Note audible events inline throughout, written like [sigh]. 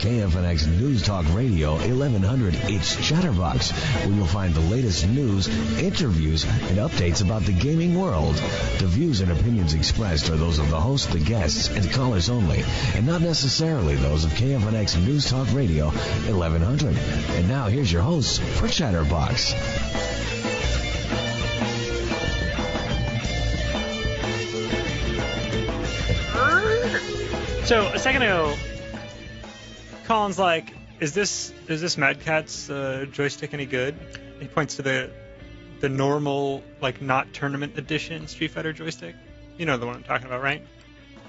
KFNX News Talk Radio 1100, it's Chatterbox, where you'll find the latest news, interviews, and updates about the gaming world. The views and opinions expressed are those of the host, the guests, and callers only, and not necessarily those of KFNX News Talk Radio 1100. And now here's your host for Chatterbox. So a second ago, Colin's like, "Is this is this Mad Catz uh, joystick any good?" He points to the the normal, like not tournament edition Street Fighter joystick. You know the one I'm talking about, right?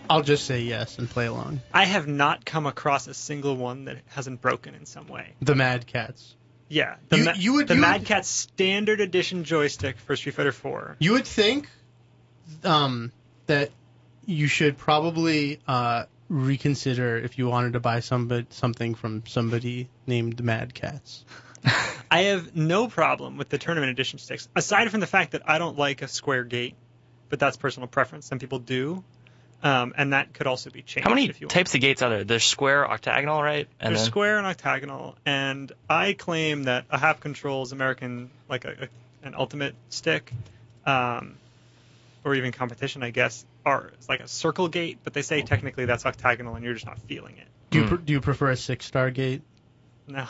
I'll just say yes and play along. I have not come across a single one that hasn't broken in some way. The Mad Catz. Yeah, the, You- Ma- you would- the you Mad would- standard edition joystick for Street Fighter 4. You would think um, that you should probably uh, reconsider if you wanted to buy somebody, something from somebody named Mad Catz. [laughs] I have no problem with the tournament edition sticks, aside from the fact that I don't like a square gate, but that's personal preference. Some people do, um, and that could also be changed. How many if you want. types of gates are there? There's square, octagonal, right? And There's then square and octagonal, and I claim that a half controls American, like a, a an ultimate stick, um, or even competition, I guess, are it's like a circle gate, but they say technically that's octagonal, and you're just not feeling it. Do you, Hmm. pre- do you prefer a six star gate? No.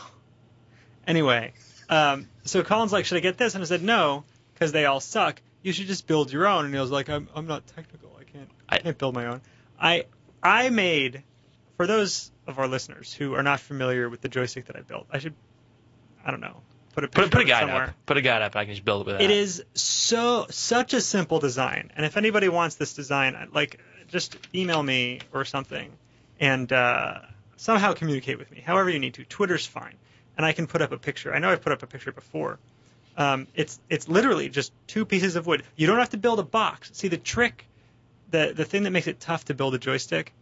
Anyway, um, so Colin's like, should I get this? And I said, no, because they all suck. You should just build your own. And he was like, I'm, I'm not technical. I can't, I I- can't build my own. I, I made, for those of our listeners who are not familiar with the joystick that I built, I should, I don't know, put a picture put, put a guide somewhere. up. Put a guide up. I can just build it with that. It is so such a simple design, and if anybody wants this design, like just email me or something, and uh, somehow communicate with me. However you need to. Twitter's fine, and I can put up a picture. I know I've put up a picture before. Um, it's it's literally just two pieces of wood. You don't have to build a box. See the trick, the the thing that makes it tough to build a joystick,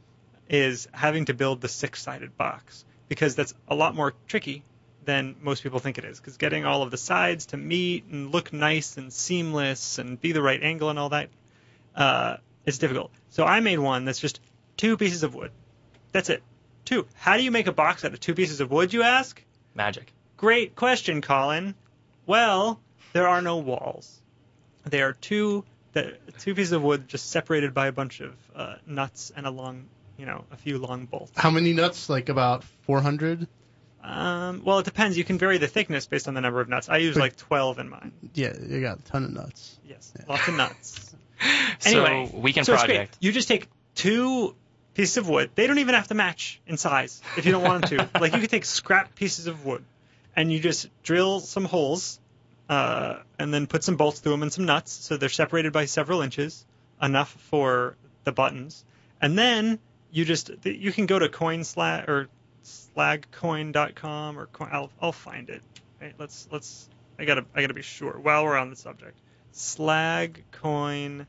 is having to build the six sided box because that's a lot more tricky than most people think it is. Because getting all of the sides to meet and look nice and seamless and be the right angle and all that, uh, it's difficult. So I made one that's just two pieces of wood. That's it. Two. How do you make a box out of two pieces of wood, you ask? magic. Great question, Colin. Well, there are no walls. They are two the two pieces of wood just separated by a bunch of uh, nuts and a long, you know, a few long bolts. How many nuts? Like about 400? Um, well, it depends. You can vary the thickness based on the number of nuts. I use like 12 in mine. Yeah, you got a ton of nuts. Yes, lots of nuts. [laughs] Anyway, so weekend so it's great. project. You just take two pieces of wood. They don't even have to match in size if you don't want them to. [laughs] like you could take scrap pieces of wood, and you just drill some holes, uh, and then put some bolts through them and some nuts, so they're separated by several inches, enough for the buttons. And then you just you can go to coinslag or slagcoin.com or coin, I'll I'll find it. Right, let's let's I gotta I gotta be sure while we're on the subject. Slagcoin.com.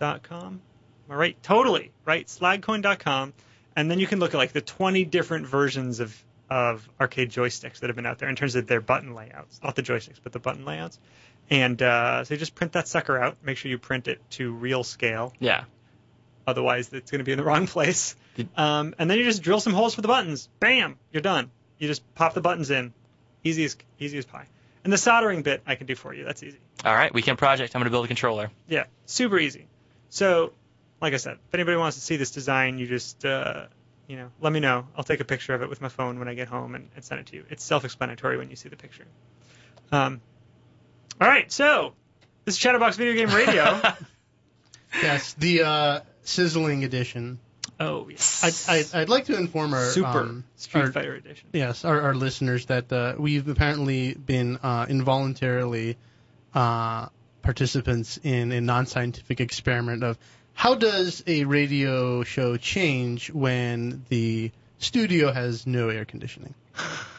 Am I right? Totally right. Slagcoin.com, and then you can look at like the 20 different versions of of arcade joysticks that have been out there in terms of their button layouts, not the joysticks, but the button layouts. And uh, so you just print that sucker out. Make sure you print it to real scale, Yeah. otherwise it's going to be in the wrong [laughs] place. Did- Um, and then you just drill some holes for the buttons. Bam, you're done. You just pop the buttons in. Easy as easy as pie. And the soldering bit I can do for you. That's easy. All right. Weekend project. I'm gonna build a controller. Yeah, super easy. So, like I said, if anybody wants to see this design, you just, uh, you know, let me know. I'll take a picture of it with my phone when I get home and, and send it to you. It's self-explanatory when you see the picture. Um, all right, so this is Chatterbox Video Game Radio. [laughs] Yes, the uh, sizzling edition. Oh, yes. I'd, I'd, I'd like to inform our super um, Street our- Fighter Edition. Yes, our, our listeners that uh, we've apparently been uh, involuntarily uh, participants in a non-scientific experiment of how does a radio show change when the studio has no air conditioning. [laughs]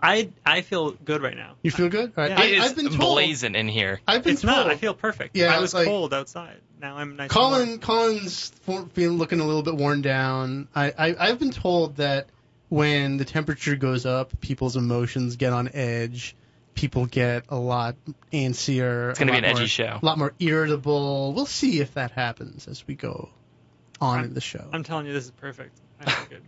I I feel good right now. You feel good? All right. Yeah. I, It is I've been told. blazing in here. I've been It's told. not. I feel perfect. Yeah, I was like- cold outside. Now I'm nice. and Colin, warm. Colin's fo- feeling looking a little bit worn down. I, I I've been told that when the temperature goes up, people's emotions get on edge. People get a lot antsier. It's gonna be lot an edgy show. A lot more irritable. We'll see if that happens as we go on I'm- in the show. I'm telling you, this is perfect. I feel good.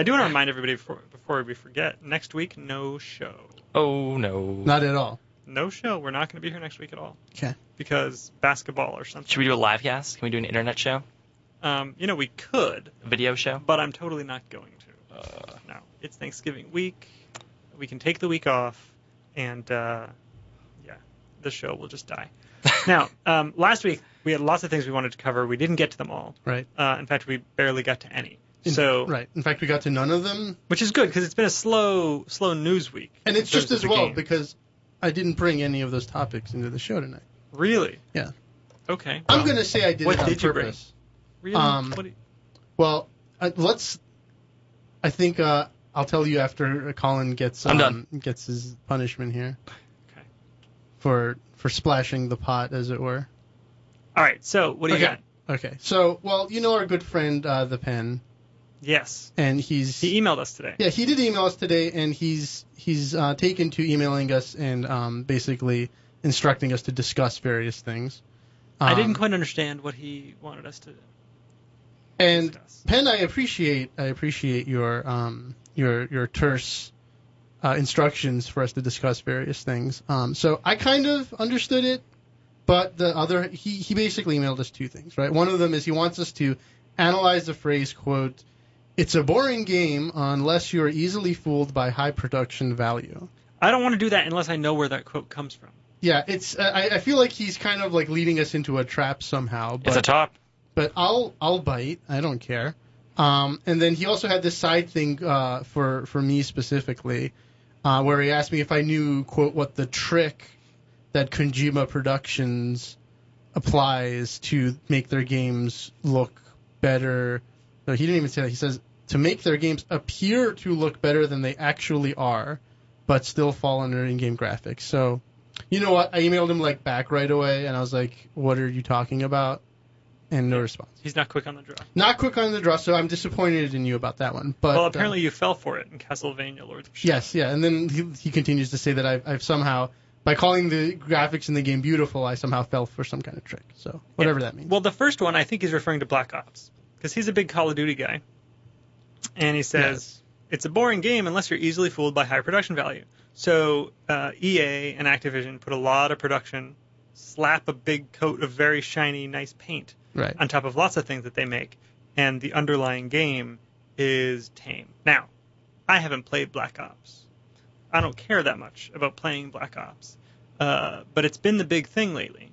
I do want to remind everybody before, before we forget. Next week, no show. Oh no. Not at all. No show. We're not going to be here next week at all Okay. because basketball or something. Should we do a live cast? Can we do an internet show? Um, you know, we could, A video show? but I'm totally not going to. Uh, No, it's Thanksgiving week. We can take the week off, and uh, yeah, the show will just die. [laughs] now, um, last week we had lots of things we wanted to cover. We didn't get to them all. Right. Uh, in fact, we barely got to any. In- so, right. In fact, we got to none of them, which is good because it's been a slow, slow news week. and it's just as well game. because I didn't bring any of those topics into the show tonight. really. Yeah. Okay. I'm well, gonna say I did what it on did you bring? Really? um, you- Well, uh, let's. I think uh, I'll tell you after Colin gets I'm um, gets his punishment here. Okay. For for splashing the pot, as it were. all right. So, what do you Okay. got? Okay. So, well, you know our good friend uh, the pen, Yes. and he's He emailed us today. yeah he did email us today, and he's he's uh, taken to emailing us and um, basically instructing us to discuss various things. I Um, didn't quite understand what he wanted us to and discuss. Penn, I appreciate I appreciate your um your your terse uh, instructions for us to discuss various things. Um, so I kind of understood it, but the other he he basically emailed us two things, right? One of them is he wants us to analyze the phrase quote. It's a boring game unless you are easily fooled by high production value. I don't want to do that unless I know where that quote comes from. Yeah, it's. I, I feel like he's kind of like leading us into a trap somehow. But it's a top. but I'll I'll bite. I don't care. Um, and then he also had this side thing uh, for for me specifically, uh, where he asked me if I knew quote what the trick that Kojima Productions applies to make their games look better. No, he didn't even say that. He says to make their games appear to look better than they actually are, but still fall under in-game graphics. So, you know what? I emailed him like back right away, and I was like, "What are you talking about?" And no response. He's not quick on the draw. Not quick on the draw, so I'm disappointed in you about that one. But well, uh, apparently you fell for it in Castlevania Lords of Shadow. yes, yeah. And then he, he continues to say that I've, I've somehow, by calling the graphics in the game beautiful, I somehow fell for some kind of trick. So whatever that means. Well, the first one I think he's referring to Black Ops because he's a big Call of Duty guy, and he says Yes. it's a boring game unless you're easily fooled by high production value. So uh, EA and Activision put a lot of production, slap a big coat of very shiny, nice paint right. on top of lots of things that they make, and the underlying game is tame. Now, I haven't played Black Ops. I don't care that much about playing Black Ops, uh, but it's been the big thing lately,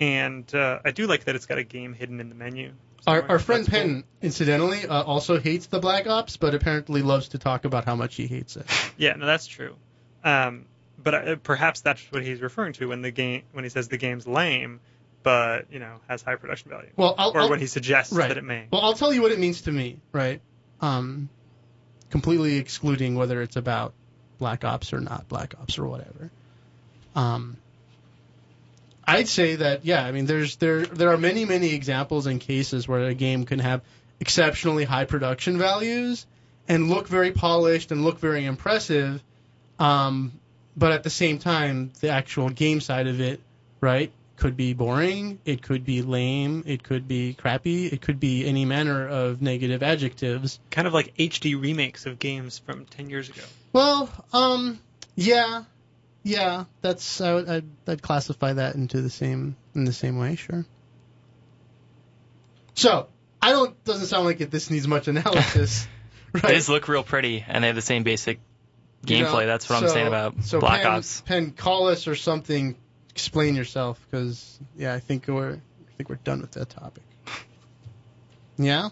and uh, I do like that it's got a game hidden in the menu. Our, our friend. Penn, incidentally, uh, also hates the Black Ops, but apparently loves to talk about how much he hates it. [laughs] Yeah, no, that's true. Um, but uh, perhaps that's what he's referring to when the game when he says the game's lame, but you know has high production value, Well, I'll, or I'll- when he suggests right. that it may. Well, I'll tell you what it means to me, right? Um, completely excluding whether it's about Black Ops or not Black Ops or whatever. Um, I'd say that yeah, I mean, there's there there are many many examples and cases where a game can have exceptionally high production values and look very polished and look very impressive, um, but at the same time, the actual game side of it, right, could be boring, it could be lame, it could be crappy, it could be any manner of negative adjectives. kind of like HD remakes of games from 10 years ago. Well, um, yeah, yeah, that's I would, I'd, I'd classify that into the same in the same way, sure. So I don't doesn't sound like it. This needs much analysis, [laughs] right? They look real pretty, and they have the same basic You know, gameplay. That's what I'm saying about so Black Penn, Ops. Penn, call us or something. Explain yourself, because yeah, I think we're I think we're done with that topic. Yeah.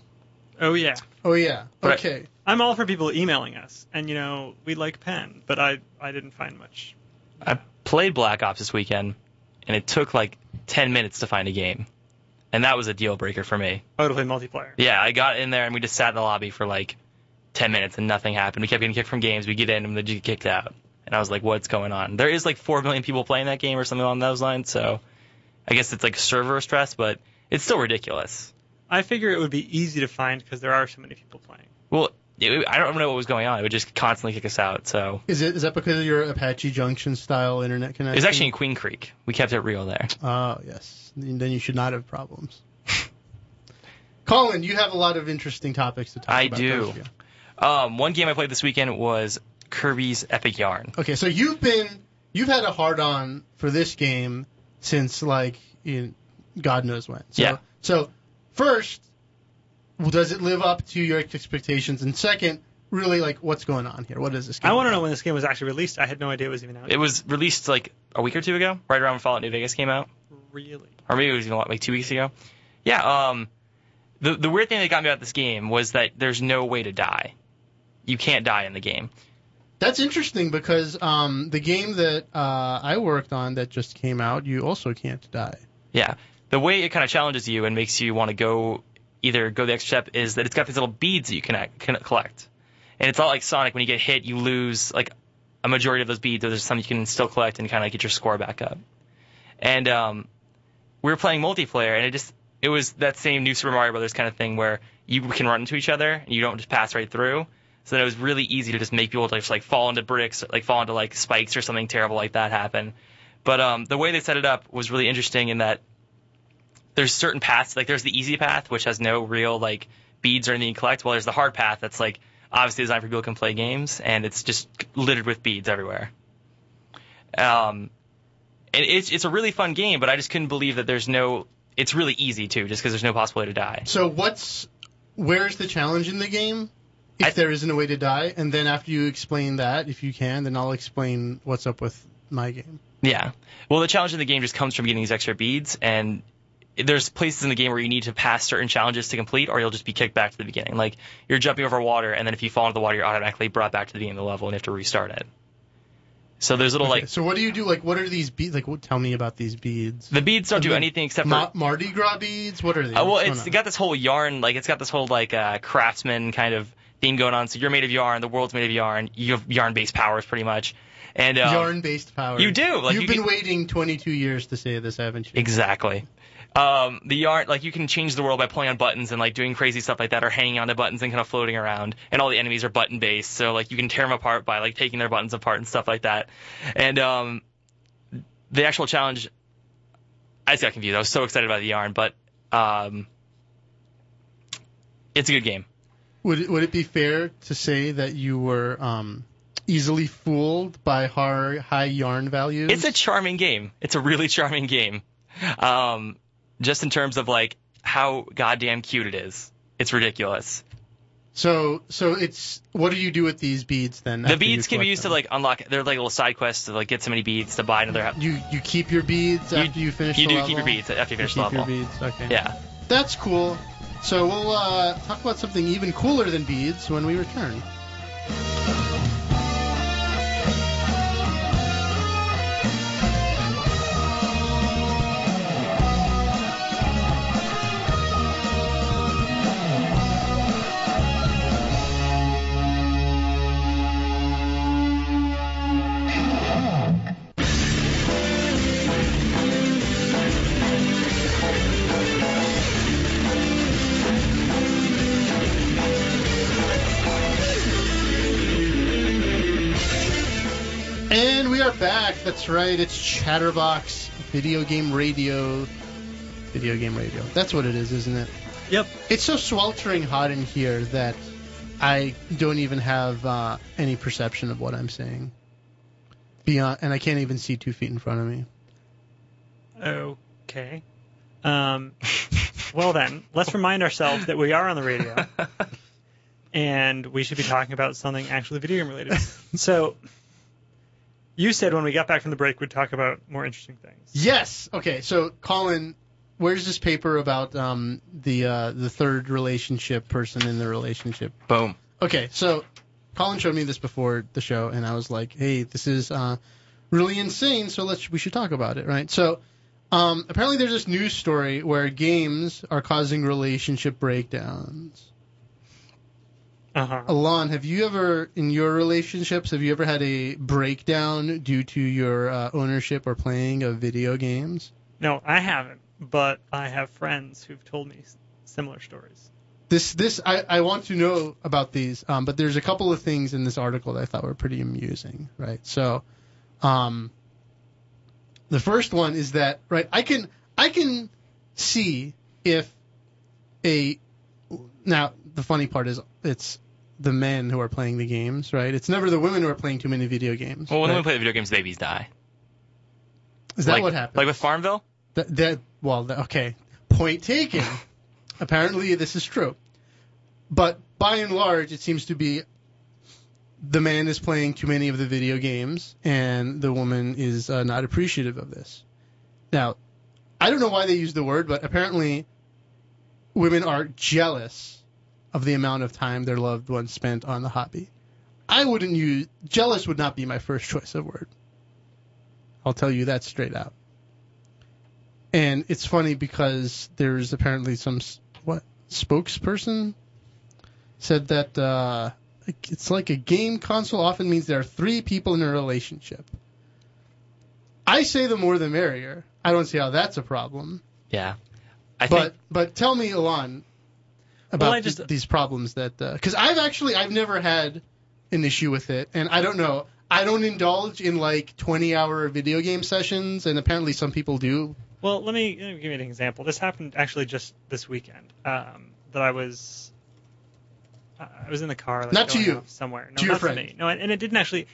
Oh yeah, Oh yeah. Right. Okay. I'm all for people emailing us, and you know we like Penn, but I I didn't find much. I played Black Ops this weekend, and it took like 10 minutes to find a game, and that was a deal breaker for me. Oh, to play multiplayer. Yeah, I got in there and we just sat in the lobby for like 10 minutes and nothing happened. We kept getting kicked from games. We get in and then you get kicked out. And I was like, what's going on? There is like 4 million people playing that game or something along those lines, so I guess it's like server stress, but it's still ridiculous. I figure it would be easy to find because there are so many people playing. Well, it, I don't know what was going on. It would just constantly kick us out. So Is it is that because of your Apache Junction style internet connection? it was actually in Queen Creek. We kept it real there. Oh yes. Then you should not have problems. [laughs] Colin, you have a lot of interesting topics to talk I about. do. don't? Um, one game I played this weekend was Kirby's Epic Yarn. Okay, so you've been you've had a hard on for this game since like in God knows when. So, Yeah. So first, does it live up to your expectations? And second, really like what's going on here? What is this game? I want to know when this game was actually released. I had no idea it was even out. It was released like a week or two ago, right around when Fallout New Vegas came out, really. or maybe it was even like two weeks ago. Yeah. Um, the the weird thing that got me about this game was that there's no way to die. You can't die in the game. That's interesting because um, the game that uh, I worked on that just came out, you also can't die. Yeah. The way it kind of challenges you and makes you want to go either go the extra step is that it's got these little beads that you can, can collect. And it's not like Sonic when you get hit, you lose like a majority of those beads, there's some you can still collect and kind of like, get your score back up. And um, we were playing multiplayer, and it just it was that same new Super Mario Brothers kind of thing where you can run into each other and you don't just pass right through. So then it was really easy to just make people just like fall into bricks, like fall into like spikes or something terrible like that happen. But um, the way they set it up was really interesting in that there's certain paths, like there's the easy path, which has no real like beads or anything you collect. Well, there's the hard path that's like obviously designed for people who can play games, and it's just littered with beads everywhere. Um, and it's it's a really fun game, but I just couldn't believe that there's no. It's really easy too, just because there's no possible way to die. So what's where's the challenge in the game? If I- there isn't a way to die, and then after you explain that, if you can, then I'll explain what's up with my game. Yeah. Well, the challenge in the game just comes from getting these extra beads, and there's places in the game where you need to pass certain challenges to complete, or you'll just be kicked back to the beginning. Like you're jumping over water, and then if you fall into the water, you're automatically brought back to the beginning of the level, and you have to restart it. So there's little Okay, like so what do you do? Like, what are these beads? Like, what, tell me about these beads. the beads don't do anything except for Ma- Mardi Gras beads? What are they? Uh, well, it's going got this whole yarn, like it's got this whole like uh, craftsman kind of theme going on. So you're made of yarn, the world's made of yarn. You have yarn-based powers, pretty much. And um, yarn-based powers. you do, like, You've you been waiting 22 years to say this, haven't you? exactly. Um, the yarn, like you can change the world by pulling on buttons and like doing crazy stuff like that, or hanging onto buttons and kind of floating around. And all the enemies are button-based, so like you can tear them apart by like taking their buttons apart and stuff like that. And um, the actual challenge, I just got confused. I was so excited about the yarn, but um, it's a good game. Would it, would it be fair to say that you were um, easily fooled by high, high yarn values? It's a charming game. It's a really [laughs] charming game. Um, just in terms of like how goddamn cute it is. It's ridiculous. so so it's what do you do with these beads then? The beads can be used to like unlock. They're like little side quests to like get so many beads to buy another. house. you you keep your beads after you finish You do level? keep your beads after you You finish keep the level. your beads. Okay. Yeah. That's cool. So we'll uh, talk about something even cooler than beads when we return. That's right. It's Chatterbox Video Game Radio. Video Game Radio. That's what it is, isn't it? Yep. It's so sweltering hot in here that I don't even have uh, any perception of what I'm saying. Beyond, and I can't even see two feet in front of me. Okay. Um, well then, let's remind ourselves that we are on the radio, [laughs] and we should be talking about something actually video game related. So, you said when we got back from the break we'd talk about more interesting things. Yes. Okay. So, Colin, where's this paper about um, the uh, the third relationship person in the relationship? Boom. Okay, so Colin showed me this before the show, and I was like, "Hey, this is uh, really insane. So let's we should talk about it, right?" So um, apparently, there's this news story where games are causing relationship breakdowns. Uh huh. Alon, have you ever, in your relationships, have you ever had a breakdown due to your uh, ownership or playing of video games? No, I haven't, but I have friends who've told me similar stories. This, this, I, I want to know about these, um, but there's a couple of things in this article that I thought were pretty amusing, right? So, um, the first one is that, right, I can, I can see if a, now, the funny part is it's the men who are playing the games, right? It's never the women who are playing too many video games. Well, when right? we play the video games, babies die. Is that like, what happened? Like with Farmville? That, that well, okay. Point taken. [laughs] Apparently, this is true. But by and large, it seems to be the man is playing too many of the video games, and the woman is uh, not appreciative of this. Now, I don't know why they use the word, but apparently, women are jealous of the amount of time their loved ones spent on the hobby. I wouldn't use jealous would not be my first choice of word. I'll tell you that straight out. And it's funny because there's apparently some what spokesperson said that uh, it's like a game console often means there are three people in a relationship. I say the more the merrier. I don't see how that's a problem. Yeah. I But think but tell me, Alon, about I th- these problems that because I've actually I've never had an issue with it, and I don't know. I don't indulge in like 20 hour video game sessions, and apparently some people do. Well, let me, let me give you an example. This happened actually just this weekend. Um, that I was, I was in the car, like, Not to you. somewhere. No, To your not friend. To me. No, and and it didn't actually.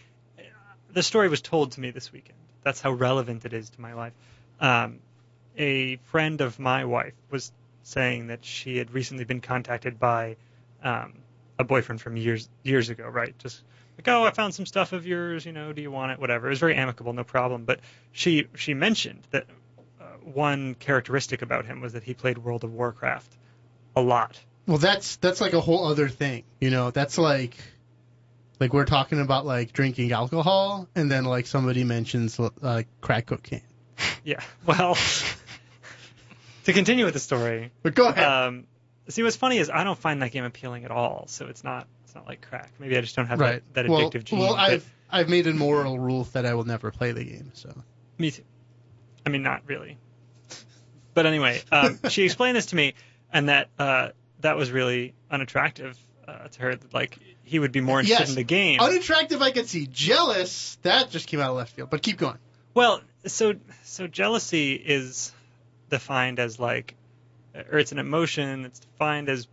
The story was told to me this weekend. That's how relevant it is to my life. Um, a friend of my wife was saying that she had recently been contacted by um, a boyfriend from years years ago, right? Just like, oh, I found some stuff of yours. You know, do you want it? Whatever. It was very amicable, no problem. But she she mentioned that uh, one characteristic about him was that he played World of Warcraft a lot. Well, that's that's like a whole other thing. You know, that's like like we're talking about like drinking alcohol, and then like somebody mentions uh, crack cocaine. [laughs] Yeah. Well, to continue with the story, But go ahead. um, see what's funny is I don't find that game appealing at all. So it's not it's not like crack. Maybe I just don't have right. that, that well, addictive gene. well, I've I've made a moral rule that I will never play the game. So Me too. I mean, not really. But anyway, um, [laughs] she explained this to me, and that uh, that was really unattractive uh, to her. That, like he would be more interested Yes. in the game. unattractive, I could see. Jealous, that just came out of left field. But keep going. well, so so jealousy is defined as like, or it's an emotion that's defined as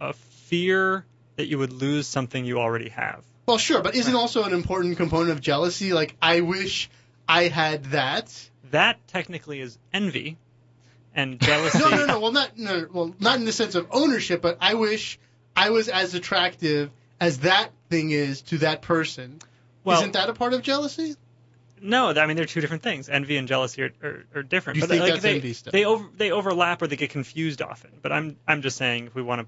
a fear that you would lose something you already have. Well, sure, but isn't also an important component of jealousy? Like, I wish I had that. That technically is envy, and [laughs] jealousy. No, no, no. Well, not no. Well, not in the sense of ownership, but I wish I was as attractive as that thing is to that person. Well- Isn't that a part of jealousy? No, I mean they're two different things. Envy and jealousy are, are, are different. You but think like, that's they, envy stuff? They over they overlap or they get confused often. But I'm I'm just saying if we want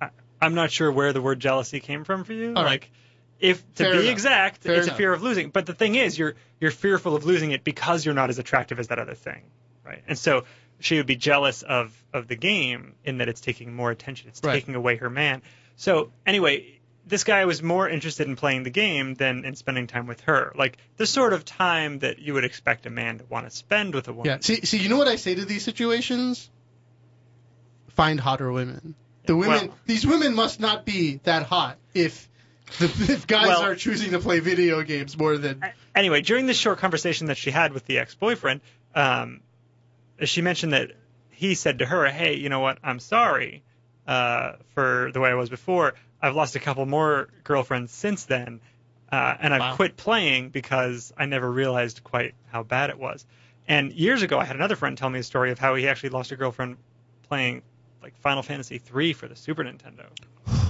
to, I, I'm not sure where the word jealousy came from for you. All right. like if to Fair be enough. exact, Fair it's enough. a fear of losing. But the thing is, you're you're fearful of losing it because you're not as attractive as that other thing, right? And so she would be jealous of of the game in that it's taking more attention. It's Right. taking away her man. So anyway, this guy was more interested in playing the game than in spending time with her. Like the sort of time that you would expect a man to want to spend with a woman. Yeah. See, see, you know what I say to these situations? Find hotter women. The women, Well- these women must not be that hot if the [laughs] if guys Well- are choosing to play video games more than. Anyway, during this short conversation that she had with the ex-boyfriend, um, she mentioned that he said to her, "Hey, you know what? I'm sorry uh, for the way I was before. I've lost a couple more girlfriends since then, uh, and I've Wow. quit playing because I never realized quite how bad it was." And years ago, I had another friend tell me a story of how he actually lost a girlfriend playing like Final Fantasy III for the Super Nintendo.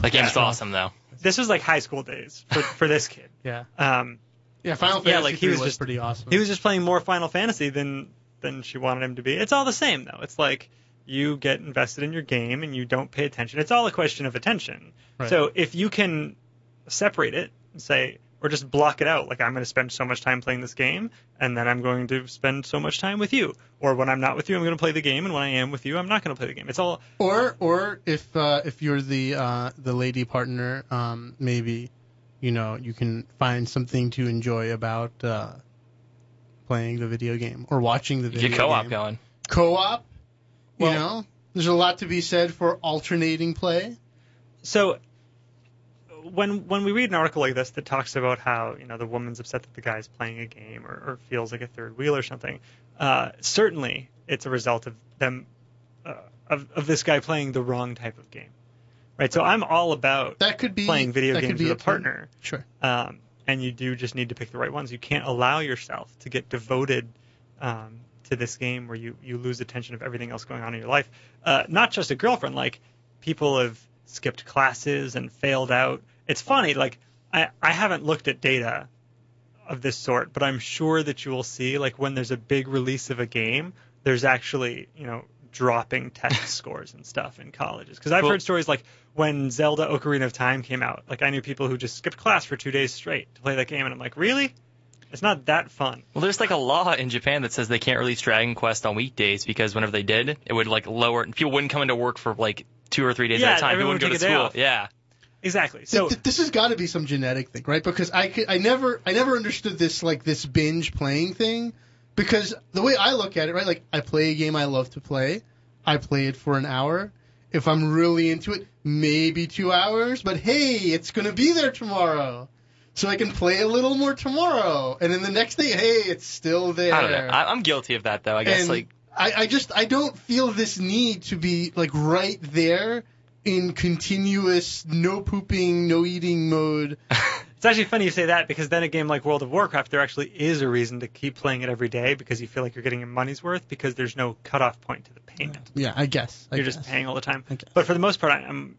that game's Yeah. awesome though. This was like high school days for, for this kid. [laughs] Yeah. Um, Yeah. Final Yeah, Fantasy like, he was was just- pretty awesome. He was just playing more Final Fantasy than than she wanted him to be. It's all the same though. It's like you get invested in your game and you don't pay attention. It's all a question of attention. Right. So if you can separate it and say or just block it out like I'm going to spend so much time playing this game and then I'm going to spend so much time with you or when I'm not with you I'm going to play the game and when I am with you I'm not going to play the game. It's all Or or if uh, if you're the uh, the lady partner, um, maybe you know you can find something to enjoy about uh, playing the video game or watching the video Get co-op game. going. Co-op. You Well- know, there's a lot to be said for alternating play. so when when we read an article like this that talks about how you know the woman's upset that the guy's playing a game or, or feels like a third wheel or something, uh, certainly it's a result of them uh, of of this guy playing the wrong type of game, right? So I'm all about That could be playing video games with a too. partner. Sure. um, and you do just need to pick the right ones. You can't allow yourself to get devoted um, to this game where you, you lose attention of everything else going on in your life. Uh, not just a girlfriend, like people have skipped classes and failed out. It's funny, like I, I haven't looked at data of this sort, but I'm sure that you will see, like when there's a big release of a game, there's actually, you know, dropping test [laughs] scores and stuff in colleges. Because I've Well- heard stories like when Zelda Ocarina of Time came out, like I knew people who just skipped class for two days straight to play that game, and I'm like, really? It's not that fun. Well, there's like a law in Japan that says they can't release Dragon Quest on weekdays because whenever they did, it would like lower. People wouldn't come into work for like two or three days Yeah, at a time. People everyone wouldn't go would to take a day school. off. Yeah. Exactly. So So th- this has got to be some genetic thing, right? Because I could, I never I never understood this like this binge playing thing. Because the way I look at it, right? Like I play a game I love to play, I play it for an hour. If I'm really into it, maybe two hours. But hey, it's gonna be there tomorrow, so I can play a little more tomorrow. And then the next day, hey, it's still there. I don't know. I, I'm guilty of that though. I guess and like I, I just I don't feel this need to be like right there in continuous no pooping, no eating mode. [laughs] it's actually funny you say that because then a game like World of Warcraft, there actually is a reason to keep playing it every day because you feel like you're getting your money's worth because there's no cutoff point to the payment. Yeah, I guess. I you're guess. just paying all the time. But for the most part, I- I'm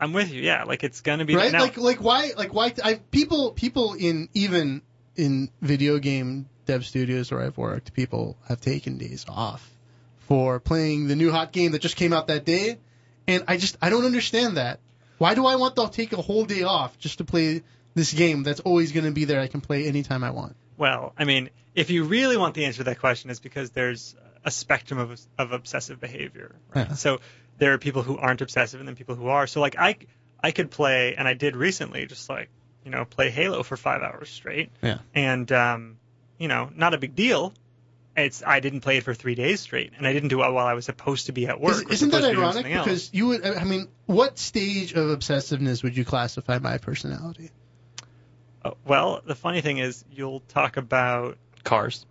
I'm with you. Yeah, like it's gonna be right? Like like why like why I people people in even in video game dev studios where I've worked, people have taken days off for playing the new hot game that just came out that day, and I just I don't understand that. Why do I want to take a whole day off just to play this game that's always going to be there? I can play anytime I want. Well, I mean, if you really want the answer to that question, it's because there's a spectrum of, of obsessive behavior. Right? Yeah. So there are people who aren't obsessive and then people who are. So like I, I could play, and I did recently, just like you know, play Halo for five hours straight. Yeah. And um, you know, not a big deal. It's I didn't play it for three days straight, and I didn't do it while I was supposed to be at work. Is, isn't that supposed to be doing ironic? Because you would, I mean, what stage of obsessiveness would you classify my personality? Uh, well, the funny thing is, you'll talk about cars.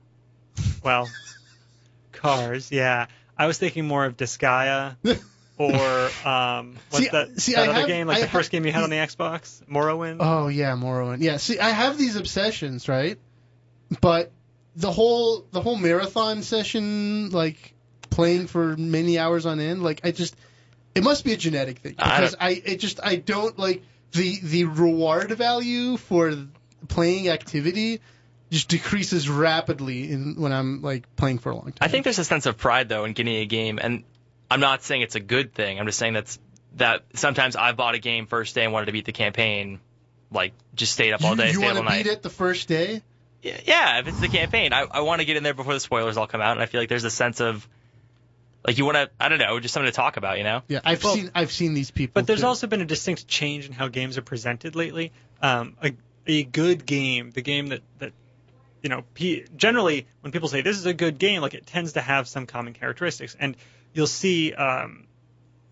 Well, [laughs] cars, yeah. I was thinking more of Disgaea [laughs] or [laughs] um, what's See, that, see, that I other have- game, like I the first game you had on the Xbox, Morrowind. Oh yeah, Morrowind. Yeah, see, I have these obsessions, right? But the whole the whole marathon session, like playing for many hours on end, like I just it must be a genetic thing I because I, it just I don't like the the reward value for playing activity just decreases rapidly in when I'm like playing for a long time. I think there's a sense of pride though in getting a game, and I'm not saying it's a good thing. I'm just saying that's that sometimes I bought a game first day and wanted to beat the campaign, like just stayed up all day, you, you stayed up all want to night. beat it the first day. Yeah, Yeah, if it's the campaign, I, I want to get in there before the spoilers all come out, and I feel like there's a sense of like you want to, I don't know, just something to talk about, you know? Yeah, I've Well, seen I've seen these people. But there's too. also been a distinct change in how games are presented lately. Um, a, a good game, the game that, that you know, generally when people say this is a good game, like it tends to have some common characteristics, and you'll see um,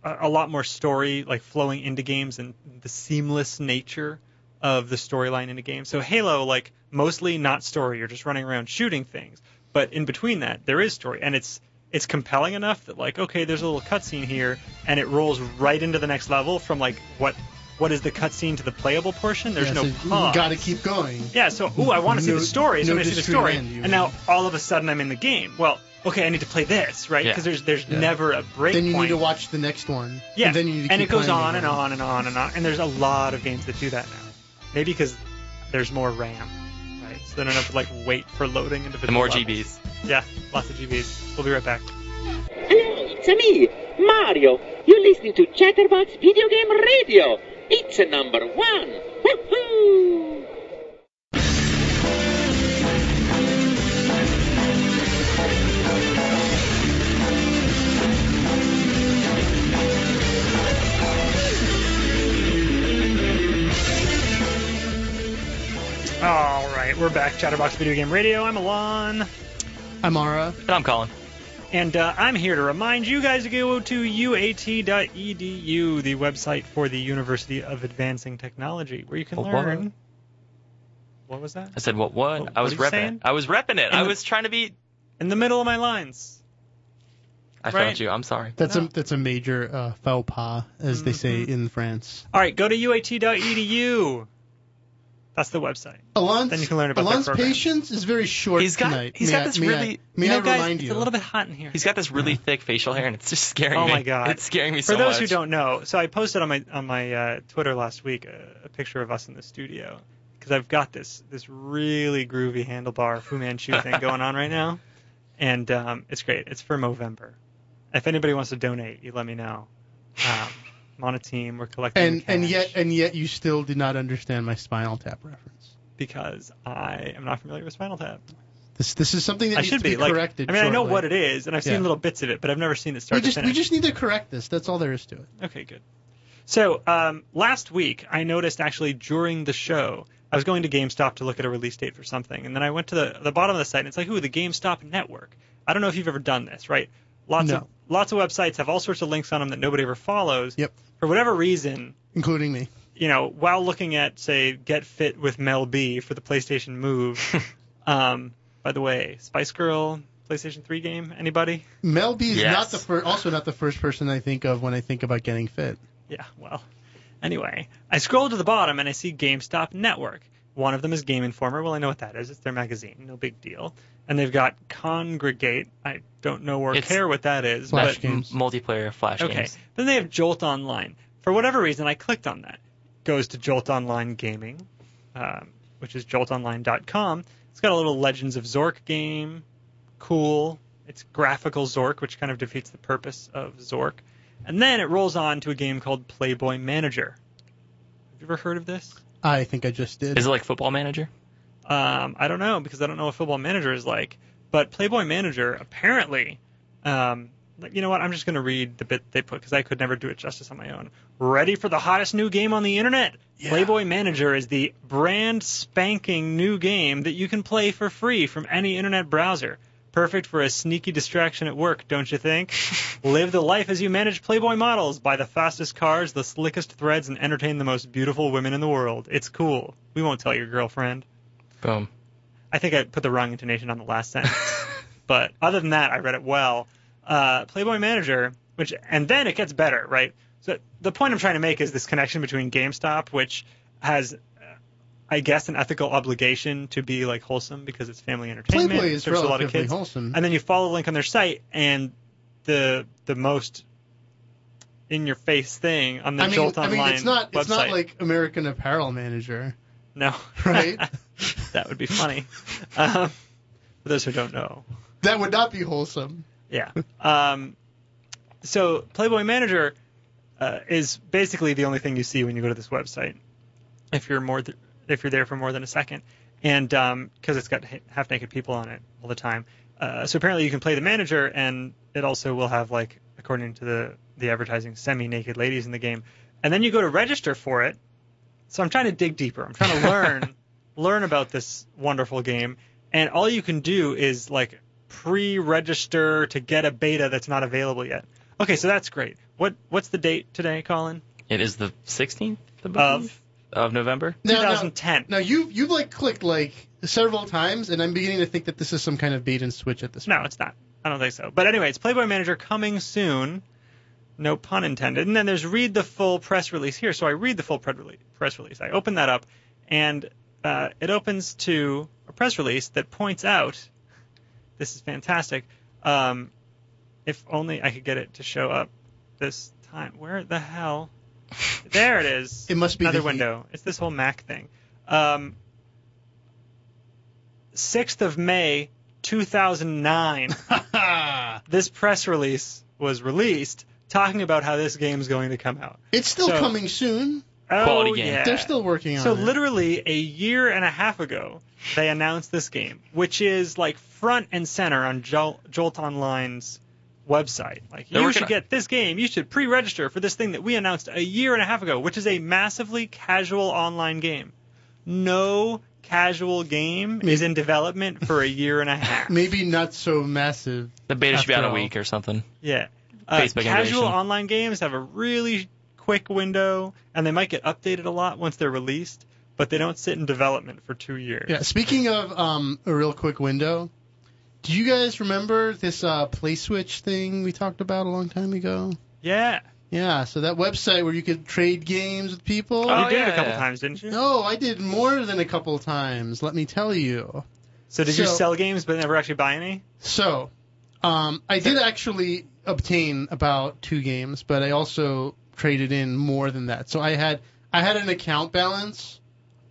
a, a lot more story like flowing into games and the seamless nature of the storyline in a game. So Halo, like mostly not story, you're just running around shooting things, but in between that there is story, and it's it's compelling enough that like okay, there's a little cutscene here, and it rolls right into the next level from like what what is the cutscene to the playable portion. There's Yeah, no so pause. Got to keep going. Yeah, so ooh, I want to see the story. So no I see the story, and now all of a sudden I'm in the game. Well, okay, I need to play this, right? Yeah. Because there's there's Yeah. never a break Then you point. need to watch the next one. yeah, And then you need to and keep it goes playing on and on and on and on. And there's a lot of games that do that now. Maybe because there's more RAM, right? So they don't have to like wait for loading individual. The more levels. GBs. Yeah, lots of GBs. We'll be right back. Hello, it's me, Mario. You're listening to Chatterbox Video Game Radio. It's a number one. Woohoo! All right, we're back. Chatterbox Video Game Radio. I'm Alon. I'm Ara. And I'm Colin. And uh, I'm here to remind you guys to go to uat.edu, the website for the University of Advancing Technology, where you can What, what? learn. What was that? I said, what, what? What- I was what repping saying? it. I was repping it. In I the- was trying to be, In the middle of my lines. I Right. felt you. I'm sorry. That's No. a that's a major uh, faux pas, as they say Mm-hmm. in France. All right, go to uat.edu. That's the website. Alon's, Then you can learn about that Alon's program. patience is very short He's got- tonight. he's may got I, this may really- I, may you know, I guys, remind it's you? a little bit hot in here. He's got this really thick facial hair, and it's just scaring Oh me. my God. It's scaring me so much. For so those much. who don't know, so I posted on my on my uh, Twitter last week a, a picture of us in the studio because I've got this this really groovy handlebar Fu Manchu thing [laughs] going on right now, and um, it's great. It's for Movember. If anybody wants to donate, you let me know. Um, I'm on a team. We're collecting and the and yet and yet you still did not understand my Spinal Tap reference. because I am not familiar with Spinal Tap. This this is something that I should to be, be like. corrected. I mean, I know what it is, and I've seen Yeah. little bits of it, but I've never seen it We start just to we just need to correct this. That's all there is to it. Okay, good. So um, last week, I noticed actually during the show, I was going to GameStop to look at a release date for something, and then I went to the the bottom of the site, and it's like, ooh, the GameStop network. I don't know if you've ever done this, right? Lots No. of lots of websites have all sorts of links on them that nobody ever follows. Yep. For whatever reason, Including me. you know, while looking at say Get Fit with Mel B for the PlayStation Move. [laughs] um, by the way, Spice Girl PlayStation 3 game. Anybody? Mel B is Yes. not the first, also not the first person I think of when I think about getting fit. Yeah, well. Anyway, I scroll to the bottom and I see GameStop Network. One of them is Game Informer. Well, I know what that is. It's their magazine. No big deal. And they've got Kongregate. I don't know or It's- care what that is. Flash but, games. M- multiplayer flash Okay. games. Then they have Jolt Online. For whatever reason, I clicked on that. Goes to Jolt Online Gaming, um, which is joltonline.com. It's got a little Legends of Zork game. Cool. It's graphical Zork, which kind of defeats the purpose of Zork. And then it rolls on to a game called Playboy Manager. Have you ever heard of this? I think I just did. Is it like Football Manager? Um, I don't know because I don't know what Football Manager is like. But Playboy Manager apparently, um, like, you know what? I'm just going to read the bit they put because I could never do it justice on my own. Ready for the hottest new game on the internet? Yeah. Playboy Manager is the brand spanking new game that you can play for free from any internet browser. Perfect for a sneaky distraction at work, don't you think? [laughs] Live the life as you manage Playboy models, buy the fastest cars, the slickest threads, and entertain the most beautiful women in the world. It's cool. We won't tell your girlfriend. Boom. I think I put the wrong intonation on the last sentence. [laughs] but other than that, I read it well. Uh, Playboy Manager, which and then it gets better, right? So the point I'm trying to make is this connection between GameStop, which has, I guess, an ethical obligation to be like wholesome because it's family entertainment. Playboy is serves a lot of kids. wholesome. And then you follow the link on their site, and the the most in your face thing on the I mean, Jolt I Online mean, it's not website. it's not like American Apparel Manager, no, right? [laughs] that would be funny. [laughs] um, for those who don't know. that would not be wholesome. Yeah. Um, so Playboy Manager uh, is basically the only thing you see when you go to this website. If you're more, th- if you're there for more than a second, and because it's got half naked people on it all the time. Uh, so apparently you can play the manager, and it also will have like, according to the the advertising, semi naked ladies in the game. And then you go to register for it. So I'm trying to dig deeper. I'm trying to learn [laughs] learn about this wonderful game, and all you can do is like pre-register to get a beta that's not available yet. Okay, so that's great. What what's the date today, Colin? It is the 16th I Of believe, of November. Now- now- 2010. Now you you've like clicked like several times, and I'm beginning to think that this is some kind of bait and switch at this. Point. No, it's not. I don't think so. But anyway, it's Playboy Manager coming soon. No pun intended. And then there's read the full press release here. So I read the full press release. I open that up, and uh, it opens to a press release that points out this is fantastic. Um, if only I could get it to show up this time. Where the hell? There it is. It must be another the heat. window. It's this whole Mac thing. Um, 6th of May, 2009 [laughs] this press release was released talking about how this game's going to come out. it's still So- coming soon. Oh, Quality game. yeah. They're still working on So it. So literally a year and a half ago, they announced this game, which is like front and center on Jol- Jolt Online's website. Like They're you should get this game. You should pre-register for this thing that we announced a year and a half ago, which is a massively casual online game. No casual game is in development for a year and a half. [laughs] maybe not so massive. The beta should be out After a week or something. Yeah. Uh, casual integration. online games have a really quick window, and they might get updated a lot once they're released, but they don't sit in development for two years. Yeah. Speaking of um, a real quick window, Do you guys remember this uh, Play Switch thing we talked about a long time ago? Yeah. Yeah, so that website where you could trade games with people. Oh, you did it a couple yeah. times, didn't you? No, I did more than a couple times. Let me tell you. So did you sell games but never actually buy any? So, um, I did actually obtain about two games, but I also traded in more than that. So I had I had an account balance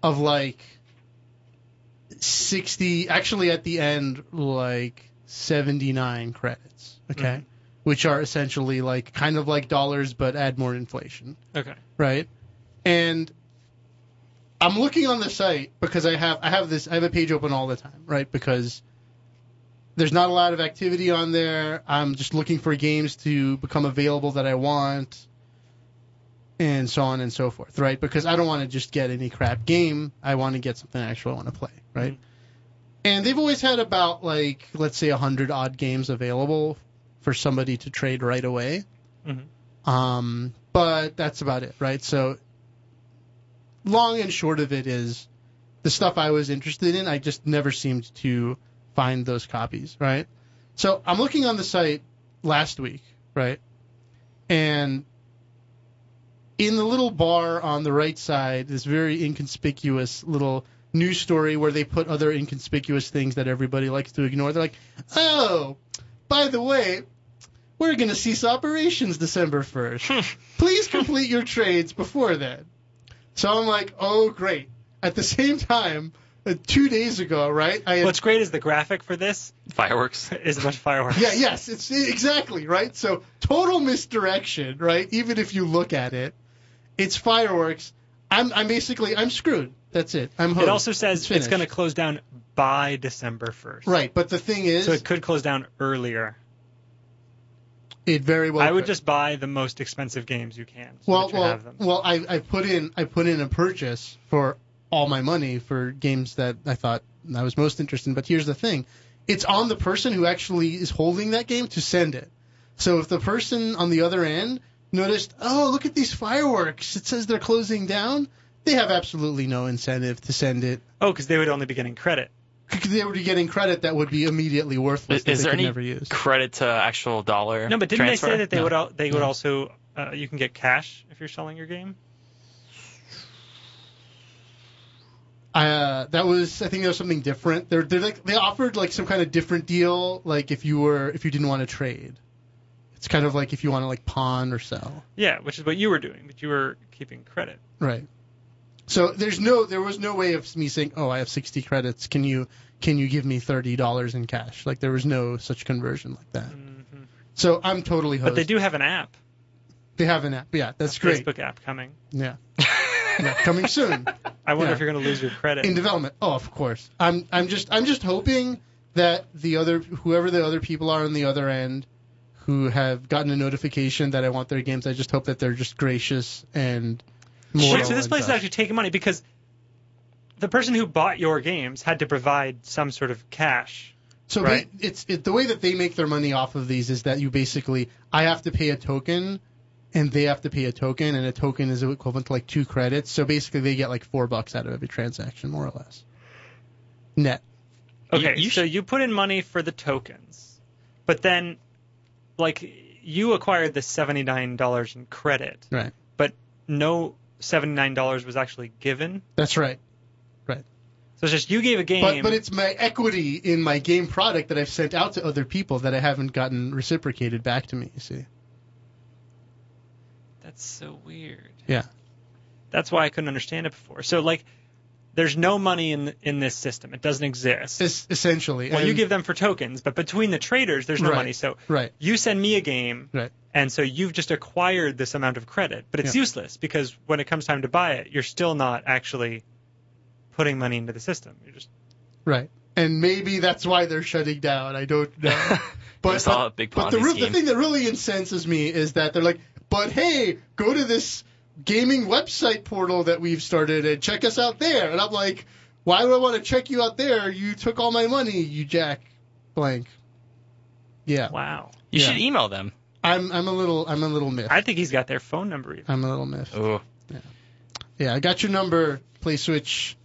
of like sixty. Actually, at the end, like seventy nine credits. Okay, mm-hmm. which are essentially like kind of like dollars, but add more inflation Okay. right? And I'm looking on the site because I have I have this I have a page open all the time, right? Because there's not a lot of activity on there. I'm just looking for games to become available that I want and so on and so forth, right? Because I don't want to just get any crap game. I want to get something I actually want to play, right? Mhm. And they've always had about like let's say a 100 odd games available for somebody to trade right away. Mhm. Um, but that's about it, right? So, long and short of it is the stuff I was interested in, I just never seemed to find those copies, right? So, I'm looking on the site last week, right? And in the little bar on the right side, this very inconspicuous little news story where they put other inconspicuous things that everybody likes to ignore. They're like, oh, by the way, we're going to cease operations December 1st. Please complete your trades before then. So I'm like, oh, great. At the same time, uh, two days ago, right? I had, What's great is the graphic for this Fireworks. [laughs] is a bunch of fireworks. yeah, yes, it's exactly right. So total misdirection, right? Even if you look at it, it's fireworks. I'm, I'm basically, I'm screwed. That's it. I'm It also says it's, finished. going to close down by December 1st. right. But the thing is, So it could close down earlier. it very well. I would could. just buy the most expensive games you can. So well, you well, well. I, I put in I put in a purchase for all my money for games that I thought I was most interested in. But here's the thing: it's on the person who actually is holding that game to send it. So if the person on the other end noticed, oh, look at these fireworks, it says they're closing down, they have absolutely no incentive to send it. Oh, because they would only be getting credit. Because they would be getting credit that would be immediately worthless Is, that is they there could any never use. credit to actual dollar? No, but didn't transfer? they say that they No. would al- they would No. also uh, you can get cash if you're selling your game? Uh, that was I think that was something different. They're they're like they offered like some kind of different deal, like if you were if you didn't want to trade. It's kind of like if you want to like pawn or sell. Yeah, which is what you were doing, but you were keeping credit. Right. So there's no there was no way of me saying, "Oh, I have 60 credits. Can you can you give me $30 in cash?" Like there was no such conversion like that. hmm So I'm totally hosed. But they do have an app, They have an app. Yeah, that's a great. Facebook app coming. Yeah. [laughs] yeah. Coming soon. I wonder Yeah. if you're going to lose your credit. in development. Oh, of course. I'm I'm just I'm just hoping that the other whoever the other people are on the other end who have gotten a notification that I want their games, I just hope that they're just gracious and Wait, moral so this place is actually taking money because the person who bought your games had to provide some sort of cash. So right. ba- it's it, the way that they make their money off of these is that you basically I have to pay a token and they have to pay a token and a token is equivalent to like two credits. So basically they get like four bucks out of every transaction more or less. Net. Okay, You- you so sh- you put in money for the tokens, but then, like, you acquired the seventy nine dollars in credit, Right. but no seventy nine dollars was actually given. That's right. Right. So it's just you gave a game. But but it's my equity in my game product that I've sent out to other people that I haven't gotten reciprocated back to me. You see? That's so weird. Yeah. That's why I couldn't understand it before. So like, there's no money in in this system. It doesn't exist. Es- essentially. well, you give them for tokens, but between the traders, there's no Right. money. So right. you send me a game, Right. and so you've just acquired this amount of credit, but it's Yeah. useless because when it comes time to buy it, you're still not actually putting money into the system. You're just Right. And maybe that's why they're shutting down. I don't know. [laughs] But, It's all but, a big but the, the thing that really incenses me is that they're like, but hey, go to this gaming website portal that we've started and check us out there. And I'm like, why would I want to check you out there? You took all my money, you jack blank. Yeah. wow. You Yeah. should email them. I'm I'm a little I'm a little miffed. I think he's got their phone number. Even. I'm a little miffed. Ooh. Yeah, I got your number. Play switch.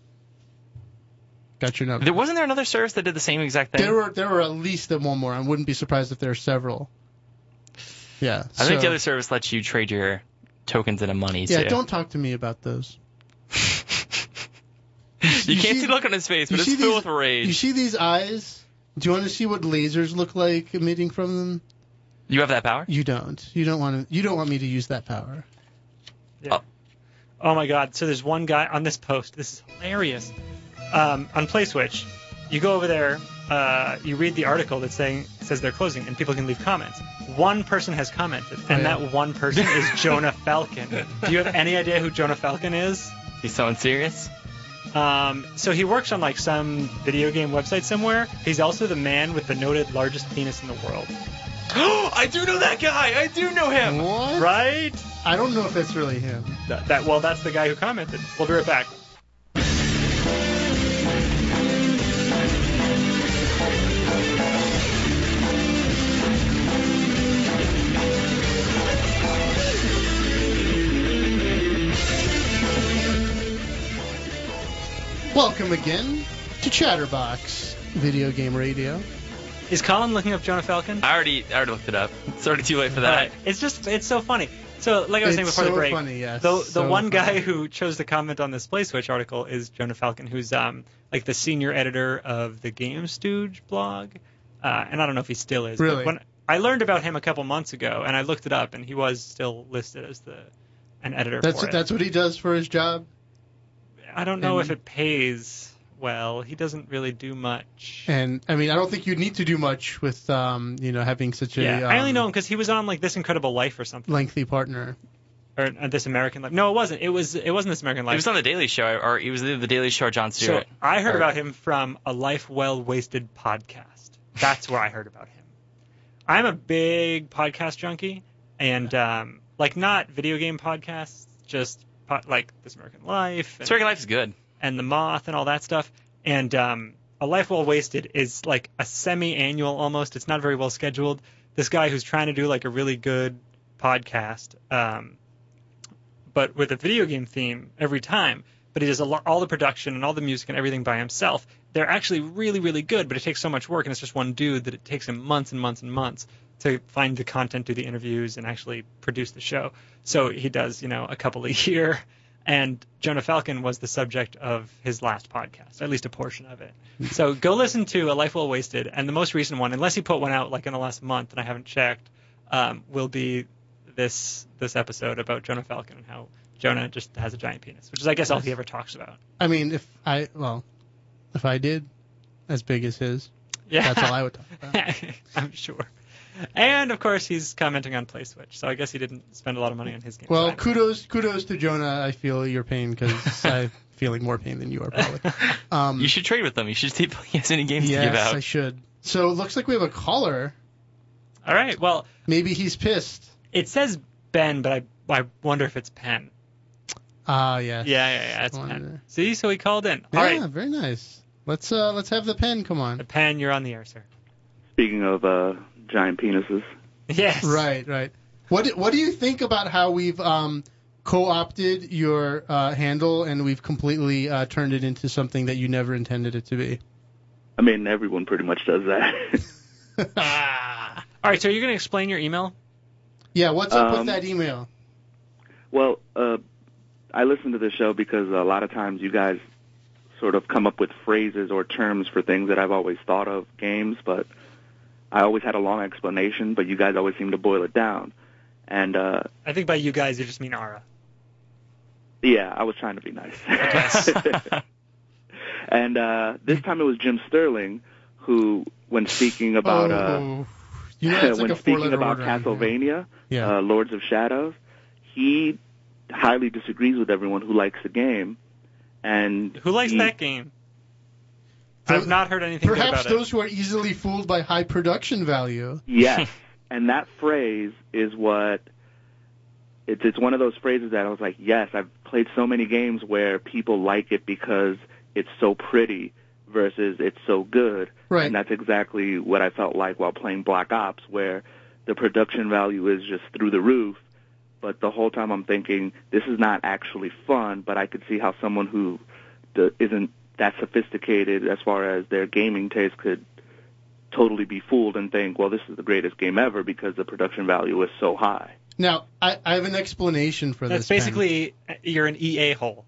got your number. There wasn't there another service that did the same exact thing. There were there were at least one more. I wouldn't be surprised if there are several. Yeah. I think the other service lets you trade your tokens and a money Yeah, too. don't talk to me about those. [laughs] you, you can't see- see the look on his face, but it's filled these- with rage. You see these eyes? Do you want to see what lasers look like emitting from them? You have that power? You don't. You don't want to. You don't want me to use that power. Oh my god! So there's one guy on this post. This is hilarious. Um, on PlaySwitch, you go over there, uh, you read the article that saying says they're closing, and people can leave comments. One person has commented, and yeah. that one person is [laughs] Jonah Falcon. Do you have any idea who Jonah Falcon is? He's someone serious? Um, so he works on like some video game website somewhere. He's also the man with the noted largest penis in the world. [gasps] I do know that guy. I do know him. What? Right? I don't know if that's really him. That, that well, that's the guy who commented. We'll be right back. Welcome again to Chatterbox Video Game Radio. Is Colin looking up Jonah Falcon? I already, I already looked it up. It's already too late for that. Alright, It's just it's so funny. So like I was saying before so the break, funny, yes, the the so one guy who chose to comment on this Play Switch article is Jonah Falcon, who's um like the senior editor of the Game Stooge blog, uh, and I don't know if he still is. but Really? When I learned about him a couple months ago, and I looked it up, and he was still listed as the an editor That's for it. that's what he does for his job. I don't know and- if it pays well. He doesn't really do much. And I mean, I don't think you need to do much with um, you know, having such a yeah, I only um, know him because he was on like This Incredible Life or something, lengthy partner. or uh, This American Life. No, it wasn't. It was it wasn't This American Life. He was on the Daily Show, or he was either the Daily Show or Jon So Stewart. I heard Or- about him from a Life Well Wasted podcast. That's where I heard about him. I'm a big podcast junkie, and um, like not video game podcasts, just po- like This American Life and, American Life is good. and The Moth and all that stuff. And um, a Life Well Wasted is like a semi-annual almost. It's not very well scheduled. This guy who's trying to do like a really good podcast, um, but with a video game theme every time. But he does lo- all the production and all the music and everything by himself. They're actually really, really good, but it takes so much work, and it's just one dude that it takes him months and months and months to find the content, do the interviews, and actually produce the show. So he does, you know, a couple a year. And Jonah Falcon was the subject of his last podcast, at least a portion of it. So go listen to A Life Well Wasted, and the most recent one, unless he put one out like in the last month, and I haven't checked, um, will be this this episode about Jonah Falcon and how Jonah just has a giant penis, which is I guess all he ever talks about. I mean, if I well, if I did as big as his, Yeah, that's all I would talk [laughs] about. I'm sure. And of course, he's commenting on Play Switch, so I guess he didn't spend a lot of money on his game. Well, kudos kudos to Jonah. I feel your pain because [laughs] I'm feeling more pain than you are probably. [laughs] Um, You should trade with him. You should see if he has any games to give yes. I should. So it looks like we have a caller. all right. Well, Maybe he's pissed. it says Ben, but I I wonder if it's Penn. Ah, yes. Yeah, yeah, yeah. It's Wonder. Penn. See, so he called in. Yeah, All right, very nice. Let's uh let's have the Penn. Come on. Penn, you're on the air, sir. Speaking of uh, giant penises, Yes. Right, right. What do- what do you think about how we've um co-opted your uh, handle and we've completely uh, turned it into something that you never intended it to be? I mean, everyone pretty much does that. [laughs] All right. So you're gonna explain your email? Yeah, what's up with Um, that email? well, uh, I listen to the show because a lot of times you guys sort of come up with phrases or terms for things that I've always thought of games, but I always had a long explanation, but you guys always seem to boil it down. And uh, I think by you guys, you just mean Ara. yeah, I was trying to be nice. Yes. [laughs] and uh, this time it was Jim Sterling who, when speaking about. Uh, oh, you know, it's [laughs] like when speaking about word around here. Castlevania, Yeah. uh, Lords of Shadows, he highly disagrees with everyone who likes the game. And Who likes he- that game? So- I've not heard anything good Perhaps about those who are easily fooled by high production value. Yes, [laughs] and that phrase is what it's. It's one of those phrases that I was like, yes, I've played so many games where people like it because it's so pretty versus it's so good. Right. And that's exactly what I felt like while playing Black Ops, where the production value is just through the roof. But the whole time I'm thinking, this is not actually fun, but I could see how someone who d- isn't that sophisticated as far as their gaming taste could totally be fooled and think, well, this is the greatest game ever because the production value is so high. Now, I, I have an explanation for That's this. Penn. basically uh, you're an EA hole,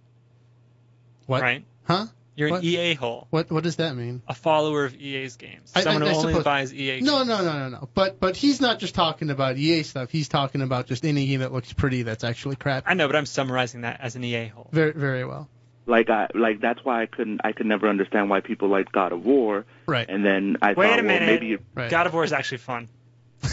what? right? Huh? You're an EA hole, What what does that mean? a follower of EA's games, I- I- someone I who only buys EA. games. No, no, no, no, no. But but he's not just talking about EA stuff. He's talking about just any game that looks pretty that's actually crap. I know, but I'm summarizing that as an EA hole. Very very well. Like I like that's why I couldn't I could never understand why people like God of War Right. and then I Wait thought a well minute. maybe Right. God of War is actually fun. [laughs]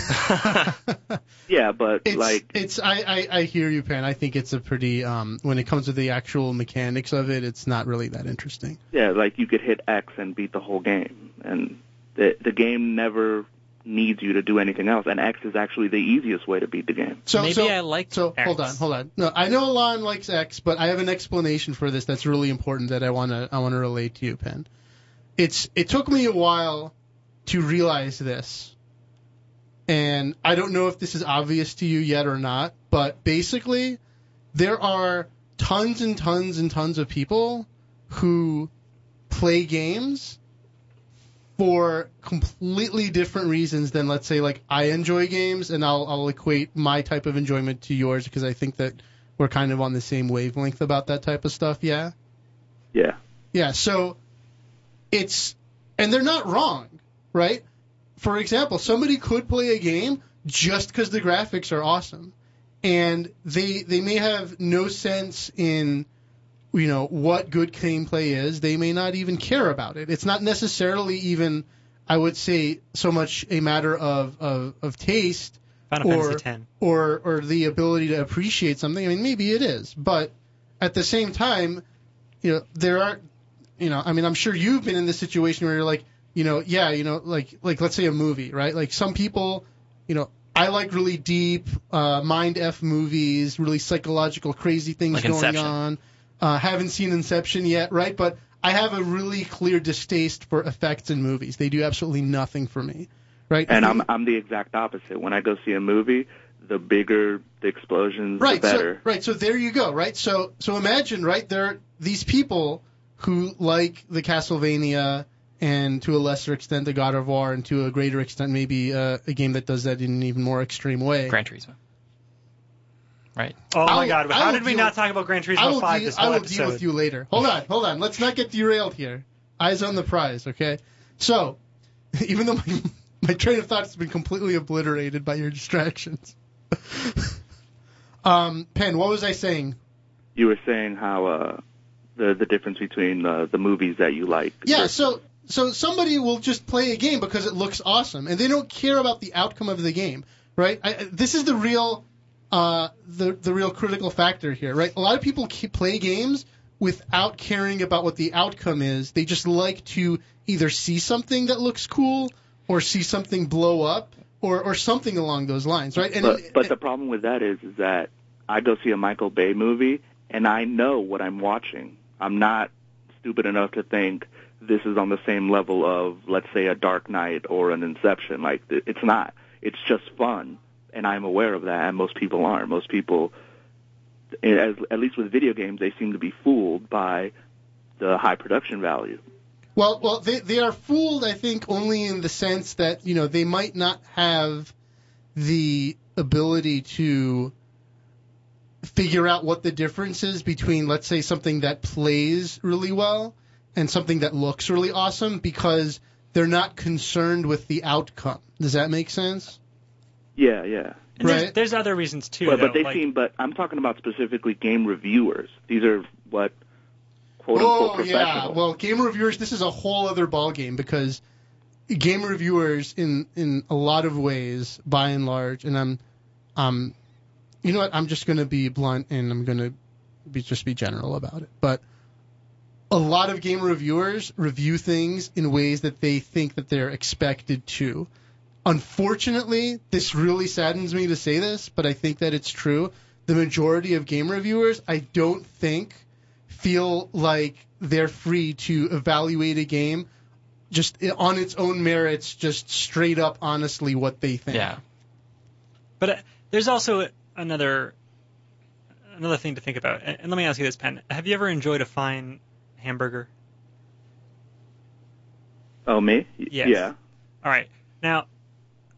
yeah, but It's like it's I, I I hear you, Penn. I think it's a pretty um when it comes to the actual mechanics of it, it's not really that interesting. yeah, like you could hit X and beat the whole game and the the game never needs you to do anything else and X is actually the easiest way to beat the game. So Maybe so, I like So X. hold on, hold on. No, I know Alon likes X, but I have an explanation for this that's really important that I wanna I wanna relate to you, Penn. It's it took me a while to realize this, and I don't know if this is obvious to you yet or not, but basically, there are tons and tons and tons of people who play games for completely different reasons than let's say like I enjoy games and I'll I'll equate my type of enjoyment to yours because I think that we're kind of on the same wavelength about that type of stuff, yeah? Yeah. Yeah, so it's and they're not wrong, right? For example, somebody could play a game just because the graphics are awesome, and they they may have no sense in you know what good gameplay is. They may not even care about it. It's not necessarily even I would say so much a matter of of, of taste Final or or or the ability to appreciate something. I mean, maybe it is, but at the same time, you know, there are, you know, I mean, I'm sure you've been in this situation where you're like, you know, yeah, you know, like like let's say a movie, right? Like some people, you know. I like really deep, uh, mind f movies, really psychological, crazy things Like going Inception. on. Uh, haven't seen Inception yet, right? But I have a really clear distaste for effects in movies. They do absolutely nothing for me, right? And I'm I'm the exact opposite. When I go see a movie, the bigger the explosions, right the better. so right so there you go right so so imagine right there are these people who like the castlevania and to a lesser extent the god of war and to a greater extent maybe uh, a game that does that in an even more extreme way Gran Turismo. Right. Oh I my will- God! I How will did we not with- talk about Gran I Turismo will, 5 deal, this I will episode? deal with you later hold on hold on let's not get derailed here eyes on the prize okay so [laughs] even though my, my train of thought has been completely obliterated by your distractions [laughs] um Penn what was i saying You were saying how uh, the the difference between uh, the movies that you like. Yeah, versus- so so somebody will just play a game because it looks awesome, and they don't care about the outcome of the game, right? I, I- this is the real uh, the the real critical factor here, right? A lot of people play games without caring about what the outcome is. They just like to either see something that looks cool or see something blow up or or something along those lines, right? And but but the problem with that is is that I go see a Michael Bay movie and I know what I'm watching. I'm not stupid enough to think this is on the same level of let's say a Dark Knight or an Inception. Like it's not. It's just fun, and I'm aware of that. And most people aren't. Most people, eh, as, at least with video games, they seem to be fooled by the high production value. Well, well, they they are fooled, I think, only in the sense that you know they might not have the ability to figure out what the difference is between, let's say, something that plays really well and something that looks really awesome because they're not concerned with the outcome. Does that make sense? Yeah, yeah. And there's, Right. there's other reasons too. But, though, but they like, seem. But I'm talking about specifically game reviewers. These are what quote unquote oh professionals. yeah. Well, game reviewers. This is a whole other ballgame because game reviewers, in in a lot of ways, by and large, and I'm, um, you know what? I'm just gonna be blunt and I'm gonna be just be general about it. But a lot of game reviewers review things in ways that they think that they're expected to. Unfortunately, this really saddens me to say this, but I think that it's true. The majority of game reviewers, I don't think, feel like they're free to evaluate a game just on its own merits, just straight up honestly what they think. Yeah. But uh, there's also another another thing to think about. And, and let me ask you this, Penn: Have you ever enjoyed a fine hamburger? Oh, me? Yes. Yeah. All right. Now,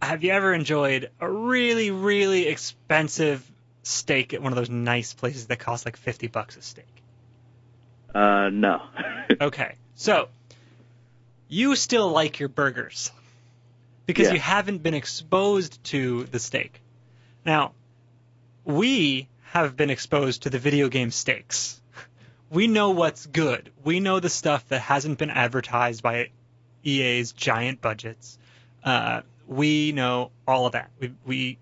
have you ever enjoyed a really, really expensive steak at one of those nice places that cost like 50 bucks a steak? Uh, no. [laughs] Okay. So, you still like your burgers because Yeah. you haven't been exposed to the steak. Now, we have been exposed to the video game steaks. We know what's good. We know the stuff that hasn't been advertised by EA's giant budgets. Uh, we know all of that. We, we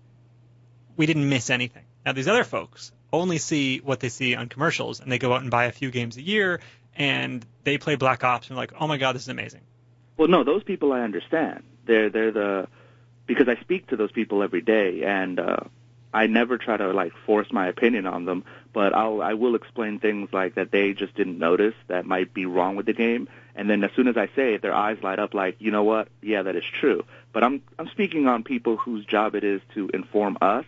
we didn't miss anything. Now these other folks only see what they see on commercials, and they go out and buy a few games a year, and they play Black Ops and like, oh my god, this is amazing. Well, no, those people I understand. They're they're the because I speak to those people every day, and uh, I never try to like force my opinion on them. But I'll I will explain things like that they just didn't notice that might be wrong with the game, and then as soon as I say it, their eyes light up like, you know what? Yeah, that is true. But I'm I'm speaking on people whose job it is to inform us,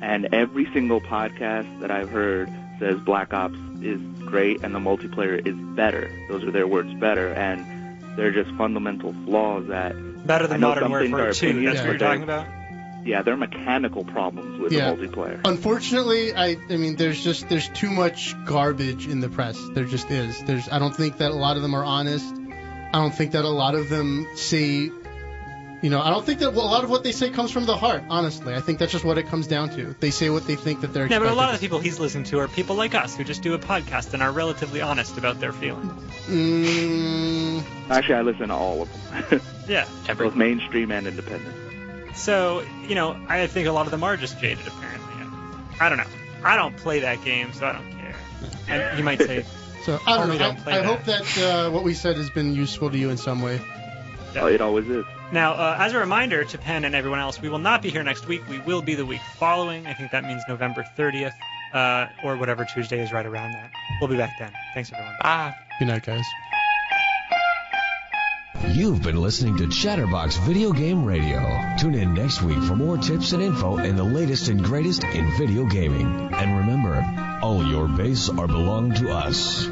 and every single podcast that I've heard says Black Ops is great and the multiplayer is better. Those are their words, better, and they're just fundamental flaws that Better than Modern Warfare are 2. opinions, That's what you're they're- talking about. Yeah, there are mechanical problems with Yeah. the multiplayer. Unfortunately, I I mean there's just there's too much garbage in the press. There just is. There's I don't think that a lot of them are honest. I don't think that a lot of them say you know, I don't think that a lot of what they say comes from the heart, honestly. I think that's just what it comes down to. They say what they think that they're Yeah, but a lot of the people he's listening to are people like us who just do a podcast and are relatively honest about their feelings. to- Mm, Actually, I listen to all of them, [laughs] Yeah. Every, both mainstream and independent. So, you know, I think a lot of them are just jaded, apparently. I don't know. I don't play that game, so I don't care. And you might say, so I don't know. don't I, play I that. hope that uh, what we said has been useful to you in some way. Yeah. Oh, it always is. Now, uh, as a reminder to Penn and everyone else, we will not be here next week. We will be the week following. I think that means November 30th, uh, or whatever Tuesday is right around that. We'll be back then. Thanks, everyone. ah, Good night, guys. You've been listening to Chatterbox Video Game Radio. Tune in next week for more tips and info and the latest and greatest in video gaming. And remember, all your base are belong to us.